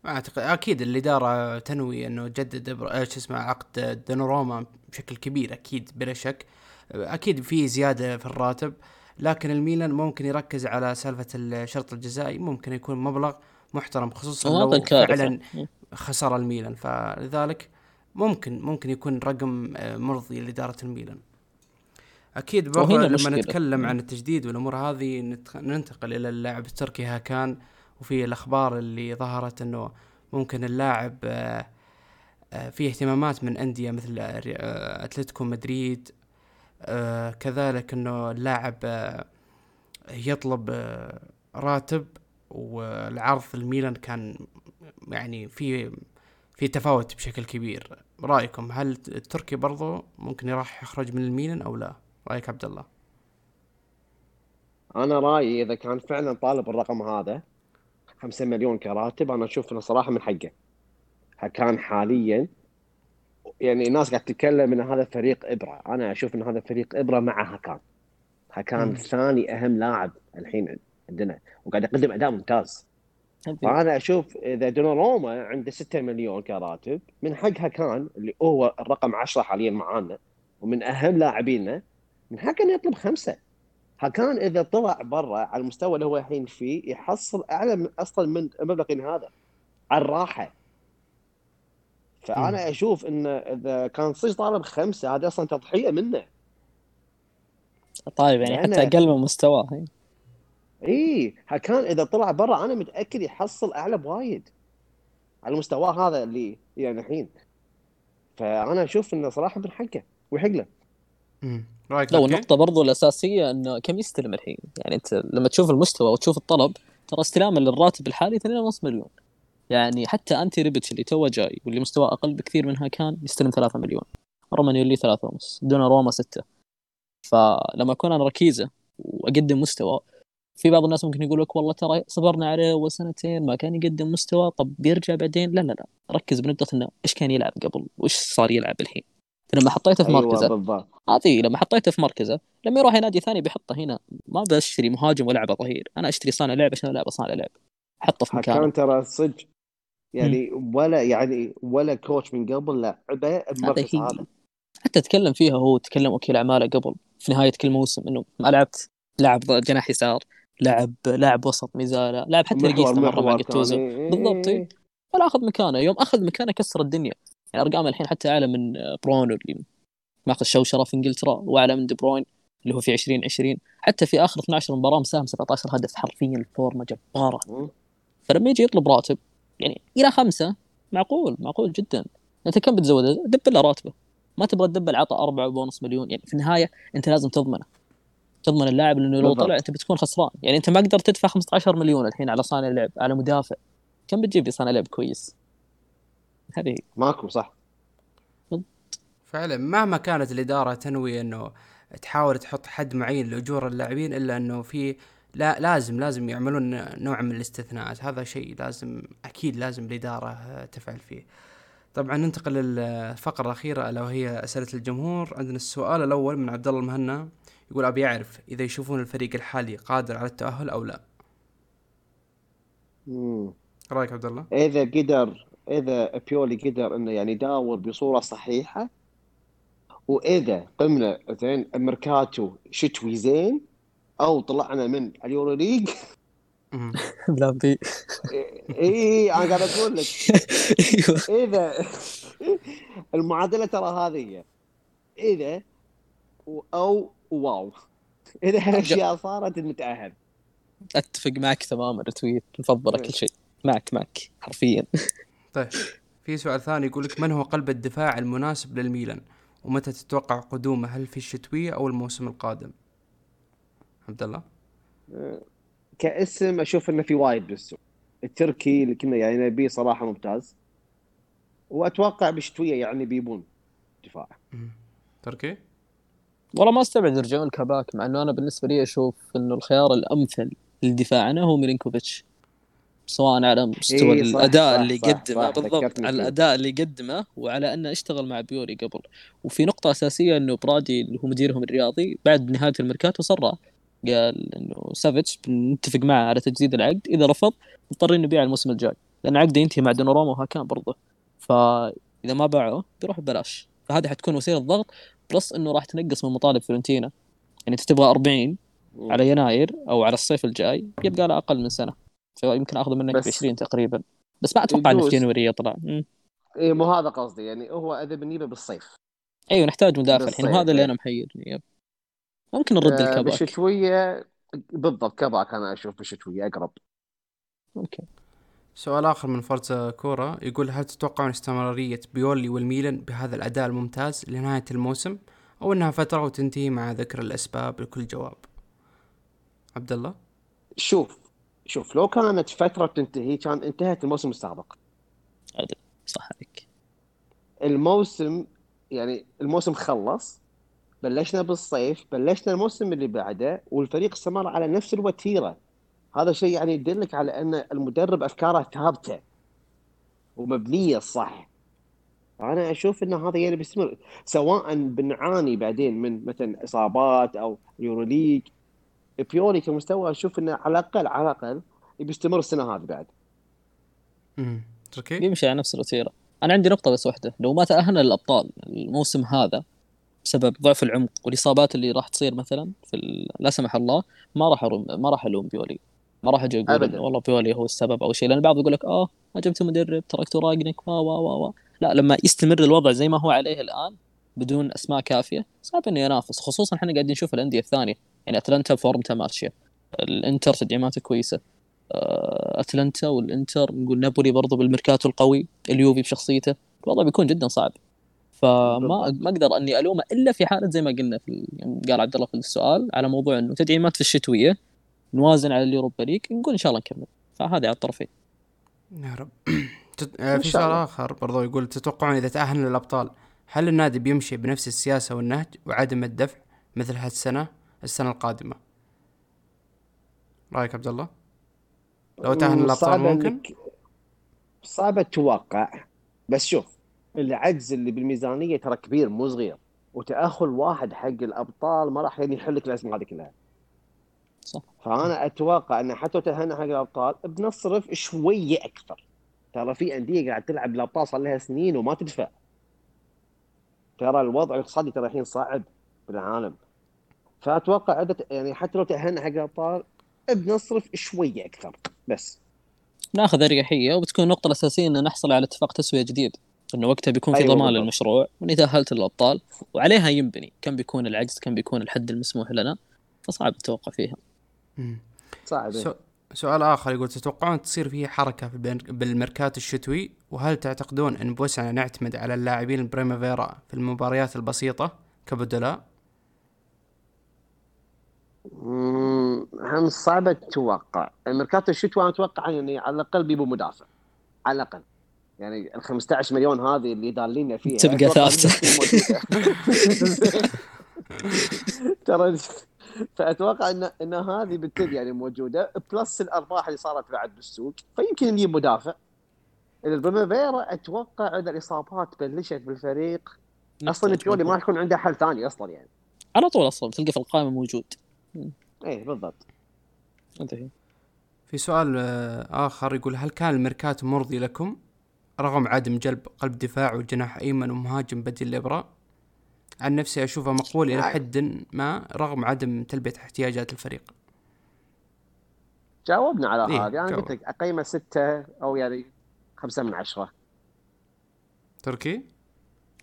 اعتقد أكيد الاداره تنوي إنه تجدد إيش اسمه عقد دونوروما بشكل كبير أكيد بلا شك. أكيد في زيادة في الراتب لكن الميلان ممكن يركز على سالفة الشرط الجزائي ممكن يكون مبلغ محترم خصوصا لو فعلا خسر الميلان. فلذلك ممكن ممكن يكون رقم آه، مرضي لإدارة الميلان. أكيد لما نتكلم عن التجديد والأمور هذه ننتقل إلى اللاعب التركي هاكان. وفي الأخبار اللي ظهرت إنه ممكن اللاعب آه، آه، في اهتمامات من أندية مثل أتلتيكو مدريد كذلك إنه اللاعب يطلب راتب والعرض الميلان كان يعني في في تفاوت بشكل كبير. رأيكم هل التركي برضو ممكن راح يخرج من الميلان أو لا؟ رأيك عبد الله؟ أنا رأيي إذا كان فعلا طالب الرقم هذا 5 مليون كراتب أنا أشوف إنه صراحة من حقه. كان حاليا يعني الناس قاعد تتكلم إن هذا فريق إبرة. أنا أشوف إن هذا فريق إبرة مع هاكان. هاكان ثاني أهم لاعب الحين عندنا وقاعد يقدم أداء ممتاز. فأنا أشوف إذا دوناروما عنده 6 مليون كراتب من حق هاكان اللي هو الرقم 10 حاليا معانا ومن أهم لاعبينا من حقه إنه يطلب خمسة. هاكان إذا طلع برا على المستوى اللي هو الحين فيه يحصل أعلى من أصلا من المبلغ هذا على الراحة. فأنا أشوف انه إذا كان صدق طالب خمسة هذا أصلا تضحية منه. طيب يعني حتى أقل من مستواه إي كان إذا طلع برا أنا متأكد يحصل أعلى بوايد على مستواه هذا اللي يعني الحين. فأنا أشوف إنه صراحة من حقه ويحق له. رأيك لو النقطة برضو الأساسية أنه كم يستلم الحين؟ يعني أنت لما تشوف المستوى وتشوف الطلب ترى استلاما للراتب الحالي 2.5 مليون. يعني حتى أنتي ريبتش اللي توه جاي واللي مستواه أقل بكثير منها كان يستلم 3 مليون. رومانيولي 3.5 دون روما 6 فلما أكون أنا ركيزة وأقدم مستوى في بعض الناس ممكن يقول لك والله ترى صبرنا عليه اول سنتين ما كان يقدم مستوى طب بيرجع بعدين؟ لا لا لا. ركز بنقطة إنه إيش كان يلعب قبل؟ وإيش صار يلعب الحين؟ لما حطيته في أيوة مركزه. هذه لما حطيته في مركزه لما يروح نادي ثاني بيحطه هنا. ما بشتري مهاجم ولعبه ظهير. أنا أشتري صانع لعب عشان العب صانع لعب. حطه في مكانه. كان ترى صدق. يعني م. ولا يعني ولا كوتش من قبل لعبه المركز هذا حتى تكلم فيها هو تكلم وكيل أعماله قبل. في نهاية كل موسم إنه ما لعبت. لاعب جناح يسار. لعب لاعب وسط ميزالا لعب حتى ريجيستا مرة مع جاتوزو بالضبط إيه. ولا أخذ مكانه. يوم أخذ مكانه كسر الدنيا. يعني ارقامه الحين حتى أعلى من برونو اللي ماخذ شوشرة في إنجلترا وأعلى من دي بروين اللي هو في 2020 حتى في آخر 12 مباراة مساهم 17 هدف حرفيا الفورمة جبارة. فلما يجي يطلب راتب يعني إلى خمسة معقول معقول جدا. أنت كم بتزوده؟ دب له راتبه. ما تبغى تدبل عطى أربعة ونص مليون. يعني في النهاية أنت لازم تضمنه. تضمن اللاعب لأنه لو طلع أنت بتكون خسران. يعني أنت ما قدرت تدفع 15 مليون الحين على صانع لعب على مدافع. كم بتجيب لي صانع لعب كويس؟ هذه ماكو صح. فعلا مهما كانت الإدارة تنوي إنه تحاول تحط حد معين لأجور اللاعبين إلا إنه في لا لازم لازم يعملون نوع من الاستثناءات. هذا شيء لازم أكيد لازم الإدارة تفعل فيه. طبعا ننتقل للفقرة الأخيرة الا وهي أسئلة الجمهور. عندنا السؤال الأول من عبد الله المهنا يقول أبي اعرف إذا يشوفون الفريق الحالي قادر على التأهل أو لا؟ امم رأيك عبد الله؟ إذا قدر إذا بيولي قدر إنه يعني يداور بصورة صحيحة وإذا قمنا زين الميركاتو شتوي زين أو طلعنا من اليورو League. Plan B. اي أنا قاعد أقول لك. أيوه. إذا المعادلة ترى هذه إذا أو واو. إذا هالأشياء صارت نتأهل. أتفق معك تماما رتويت. نفضل كل شيء. معك معك. حرفيا. طيب في سؤال ثاني يقول لك من هو قلب الدفاع المناسب للميلان؟ ومتى تتوقع قدومه؟ هل في الشتوية أو الموسم القادم؟ عبد الله؟ كاسم أشوف إنه في وايد بالسوق. التركي اللي كنا يعني نبيه صراحة ممتاز. وأتوقع بالشتوية يعني بيبون دفاع تركي؟ والله ما أستبعد يرجعون لكباك مع إنه أنا بالنسبة لي أشوف إنه الخيار الأمثل لدفاعنا هو ميلينكوفيتش. سواء على مستوى إيه الأداء صح اللي صح يقدمه بالضبط على الأداء اللي يقدمه وعلى أنه اشتغل مع بيولي قبل. وفي نقطة أساسية إنه برادي اللي هو مديرهم الرياضي بعد نهاية الميركاتو صرح قال إنه سافيتش بنتفق معه على تجديد العقد إذا رفض مضطرين نبيع الموسم الجاي. لأن عقده ينتهي مع دونوروما وهاكان برضه. فإذا ما باعه بيروح ببلاش. فهذه حتكون وسيلة ضغط plus إنه راح تنقص من مطالب فلورنتينا يعني انت تبغى 40 على يناير أو على الصيف الجاي يبقى له أقل من سنة. فيمكن اخذه منك ب 20 تقريبا. بس ما أتوقع انه في January يطلع. اي مو هذا قصدي يعني هو اذا بنجيبه بالصيف. أيوه نحتاج مدافع. الحين وهذا اللي أنا محيرني. yep. ممكن نرد آه الكباك. بالشتويه بالضبط كباك أنا أشوف بالشتويه أقرب. أوكي. سؤال آخر من فرزا كورا. يقول هل تتوقعون استمرارية بيولي والميلان بهذا الأداء الممتاز لنهاية الموسم أو أنها فترة وتنتهي مع ذكر الأسباب لكل جواب؟ عبد الله؟ شوف شوف لو كانت فترة تنتهي كان انتهت الموسم السابق. صح عليك. الموسم يعني الموسم خلص بلشنا بالصيف بلشنا الموسم اللي بعده والفريق استمر على نفس الوتيرة. هذا شيء يعني يدلك على أن المدرب أفكاره ثابتة ومبنية صح أنا أشوف أن هذا يعني بيستمر سواء بنعاني بعدين من مثلا إصابات أو Euro League بيولي كمستوى أشوف إنه على الاقل على الأقل بيستمر السنة هذه بعد. امم okay. بيمشي على نفس الوتيره. أنا عندي نقطة بس واحدة. لو ما تاهلنا للابطال الموسم هذا بسبب ضعف العمق والإصابات اللي راح تصير مثلا في ال... لا سمح الله ما راح أروم... ما راح ألوم بيولي. ما راح أجي أقول والله بيولي هو السبب أو شيء. لأن البعض يقول لك آه ما جبت مدرب تركتوا راجنك وا وا وا وا. لا لما يستمر الوضع زي ما هو عليه الآن بدون أسماء كافية صعب إنه ينافس. خصوصا إحنا قاعدين نشوف الأندية الثانية. يعني أتلانتا فورمته ماشيه الإنتر تدعيماته كويسة. آه، أتلانتا والإنتر نقول نابولي برضو بالميركاتو القوي اليوفي بشخصيته. الوضع بيكون جدا صعب. فما ما أقدر أني ألومه إلا في حالة زي ما قلنا في يعني قال عبد الله في السؤال على موضوع إنه تدعيمات في الشتوية نوازن على اليوروبا ليج نقول إن شاء الله نكمل. فهذه على الطرفين. يا رب. آه، في سؤال آخر برضو يقول تتوقعون إذا تأهل للأبطال هل النادي بيمشي بنفس السياسة والنهج وعدم الدفع مثل هالسنة؟ السنة القادمة. رأيك عبد الله لو تأهل الابطال ممكن؟ صعب التوقع. بس شوف العجز اللي بالميزانية ترى كبير مو صغير. وتأهل واحد حق الأبطال ما راح يعني يحل لك الأزمة هذه كلها. صح. فأنا أتوقع إن حتى تأهلنا حق الأبطال بنصرف شوية أكثر. ترى في أندية قاعد تلعب الابطال صار لها سنين وما تدفع. ترى الوضع الاقتصادي ترى الحين صعب بالعالم. فأتوقع عدة يعني حتى لو تأهلنا حق الأبطال بنصرف شوية أكثر بس. ناخذ أريحية وبتكون النقطه الأساسية ان نحصل على اتفاق تسوية جديد. إنه وقتها بيكون في أيوة ضمان للمشروع واني تاهلت للابطال وعليها ينبني. كم بيكون العجز كم بيكون الحد المسموح لنا فصعب التوقع فيها. صعب. سو... سؤال آخر يقول تتوقعون تصير فيه حركة في بالميركاتو الشتوي؟ وهل تعتقدون إن بوسعنا نعتمد على اللاعبين البريمافيرا في المباريات البسيطة كبدلاء؟ هم صعبة تتوقع الميركاتو الشتوي أنا أتوقع يعني على الأقل بيجيبوا مدافع. على الأقل. يعني ال 15 مليون هذه اللي دالينا فيها. تبقى ثابته ترى فأتوقع ان إن هذه بالتالي يعني موجودة. plus الأرباح اللي صارت بعد بالسوق. فيمكن نجيب مدافع. البريمافيرا أتوقع اذا الإصابات بلشت بالفريق. أصلا بيولي ما يكون عنده حل ثاني أصلا يعني. على طول أصلا تلقى في القائمة موجود. إيه بالضبط. انتهي. في سؤال آه، آخر يقول هل كان الميركات مرضي لكم؟ رغم عدم جلب قلب دفاع وجناح أيمن ومهاجم بديل ليبرا عن نفسي أشوفه مقبول إلى نعم. حد ما رغم عدم تلبية احتياجات الفريق. جاوبنا على إيه هذا. يعني قلت لك أقيمة ستة أو يعني خمسة من عشرة. تركي؟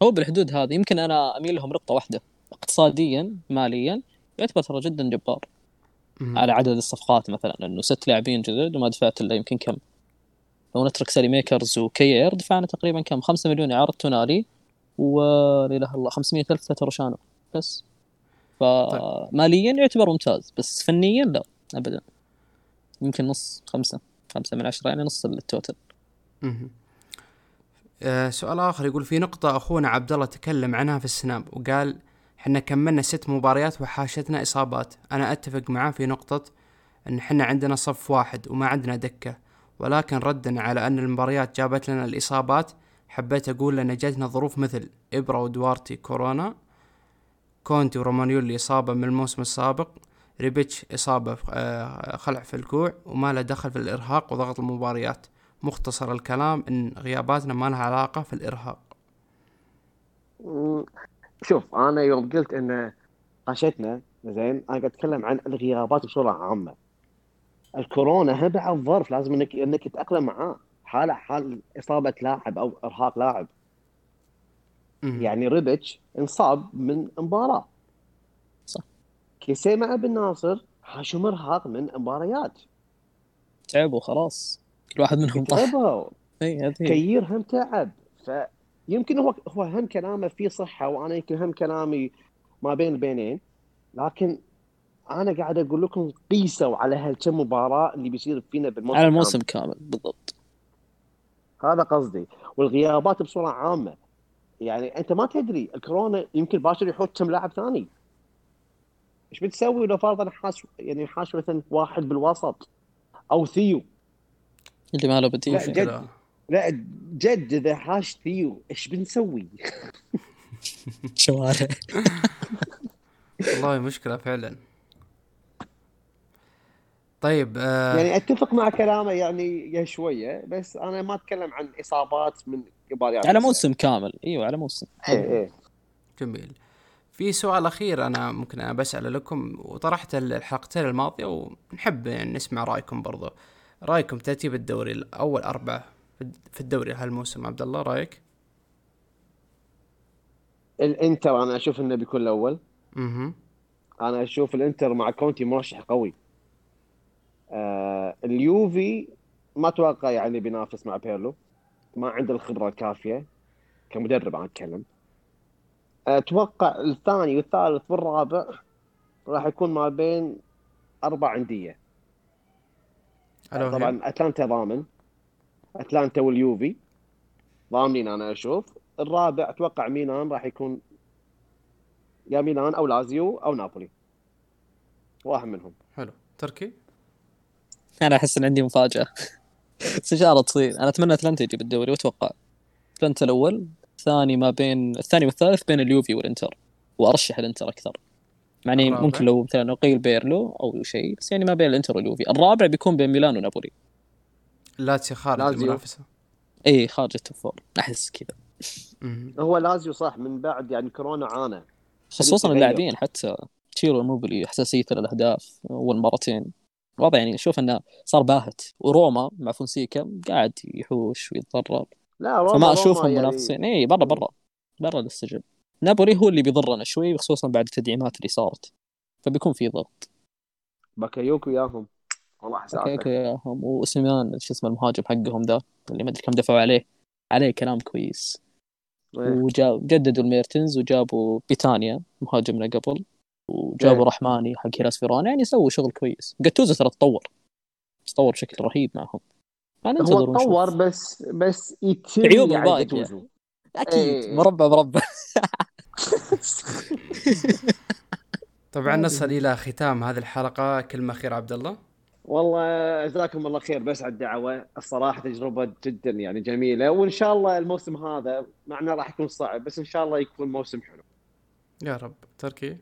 هو بالحدود هذه يمكن أنا أميل لهم نقطة واحدة اقتصاديا ماليا. يعتبر ترى جدا جبار. مم. على عدد الصفقات مثلا إنه ست لاعبين جدد وما دفعت إلا يمكن كم. لو نترك ساليماكرز وكيير دفعنا تقريبا كم؟ 5 مليون إعارة تونالي ولا إله الله 500 ألف تتروشانو بس. فماليا طيب. يعتبر ممتاز بس فنيا لا ابدا. يمكن نص خمسة. خمسة من عشرة يعني نص التوتل. أه سؤال آخر يقول في نقطة أخونا عبد الله تكلم عنها في السناب وقال حنا كملنا ست مباريات وحاشتنا إصابات. أنا أتفق معاه في نقطة أن حنا عندنا صف واحد وما عندنا دكة. ولكن ردا على أن المباريات جابت لنا الإصابات حبيت أقول أن جاتنا ظروف مثل إبرا ودوارتي كورونا كونتي ورومانيولي إصابة من الموسم السابق ريبيتش إصابة آه، خلع في الكوع وما له دخل في الإرهاق وضغط المباريات. مختصر الكلام إن غياباتنا ما لها علاقة في الإرهاق. شوف أنا يوم قلت إن قاشتنا زين أنا قاعد أتكلم عن الغيابات بصورة عامة. الكورونا هم بعد ظرف لازم انك إنك تتأقلم معاه. حاله حال إصابة لاعب أو إرهاق لاعب. يعني ريبتش انصاب من مباراة. صح. كيسي مع بن ناصر حاشوا مرهق من مباريات. تعبوا خلاص. كل واحد منهم تعبوا. كيير هم تعب. فيمكن هو هو هم كلامه فيه صحة وأنا يمكن هم كلامي ما بين البينين لكن أنا قاعد أقول لكم قيسوا على هالكم مباراة اللي بيصير فينا بالموسم على الموسم كامل, كامل بالضبط. هذا قصدي. والغيابات بصورة عامة. يعني أنت ما تدري الكورونا يمكن باشر يحط كم لاعب ثاني. إيش بتسوي لو فرضا حاش يعني حاش مثلا واحد بالوسط؟ أو ثيو. اللي ما له بديل لا جد إذا حاش ثيو إيش بنسوي؟ شوارع. والله مشكلة فعلا. طيب آه يعني أتفق مع كلامه يعني يا شوية بس أنا ما أتكلم عن إصابات من مباريات على موسم كامل. إيوه على موسم. إيه إيه. جميل. في سؤال أخير أنا ممكن أنا بسأله لكم وطرحت الحلقتين الماضية ونحب يعني نسمع رأيكم برضو. رأيكم ترتيب الدوري الأول أربعة في الدوري هالموسم. عبد الله رايك؟ الانتر أنا أشوف إنه بيكون الأول. أها أنا أشوف الإنتر مع كونتي مرشح قوي. آه اليوفي ما أتوقع يعني بينافس مع بيرلو. ما عنده الخبرة الكافية كمدرب أنا أتكلم. أتوقع الثاني والثالث والرابع راح يكون ما بين أربع أندية. طبعا أتلانتا ضامن. أتلانتا واليوفي. ضامنين أنا أشوف. الرابع أتوقع ميلان راح يكون يا ميلان أو لازيو أو نابولي. واحد منهم. حلو. تركي؟ أنا أحس إن عندي مفاجأة. بس ان شاء الله تصير. أنا أتمنى أتلانتا يجيب الدوري وأتوقع أتلانتا الأول الثاني ما بين الثاني والثالث بين اليوفي والإنتر. وأرشح الإنتر أكثر. يعني ممكن لو مثلا قيل بيرلو أو شيء بس يعني ما بين الإنتر واليوفي. الرابع بيكون بين ميلان ونابولي. لاتسيو خارج المنافسة. إي خارج ال top four. أحس كذا. هو لازيو صح من بعد يعني كورونا عانى. خصوصا اللاعبين حتى تشيرو إيموبيلي حساسيه الاهداف أول مرتين. الوضع يعني شوف إنه صار باهت. وروما مع فونسيكا قاعد يحوش ويتضرر. لا روما فما أشوفهم يعني... منافسين. إي برا برا. برا السجن نابولي هو اللي بيضرنا شوي خصوصا بعد التدعيمات اللي صارت. فبيكون في ضغط. باكايوكو ياهم والله باكايوكو ياهم أوسيمين شو اسمه المهاجم حقهم ذا؟ اللي ما أدري كم دفعوا عليه. عليه كلام كويس. إيه. وجاب جددوا الميرتنز وجابوا بيتانيا مهاجمنا قبل. وجابوا إيه. رحماني حق هيلاس فيرونا يعني سووا شغل كويس. جاتوزو ترى تطور. تطور بشكل رهيب معهم. هو تطور بس بس يتم عيوب يعني أكيد. إيه. مربع مربع. طبعا نصل إلى ختام هذه الحلقة. كلمه اخيره عبد الله. والله جزاكم الله خير بس على الدعوة. الصراحة تجربة جدا يعني جميلة وإن شاء الله الموسم هذا معنا راح يكون صعب بس إن شاء الله يكون موسم حلو. يا رب. تركي؟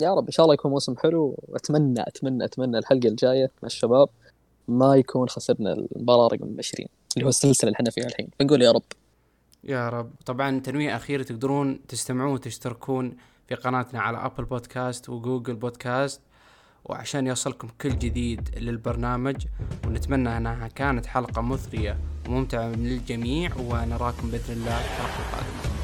يا رب إن شاء الله يكون موسم حلو. واتمنى أتمنى أتمنى الحلقة الجاية مع الشباب ما يكون خسرنا المباراة رقم 20 اللي هو السلسلة اللي إحنا فيها الحين. بنقول يا رب. يا رب. طبعا تنوية أخيرة تقدرون تستمعون وتشتركون في قناتنا على ابل بودكاست وجوجل بودكاست وعشان يوصلكم كل جديد للبرنامج ونتمنى إنها كانت حلقة مثرية وممتعة للجميع ونراكم بإذن الله في الحلقة القادمه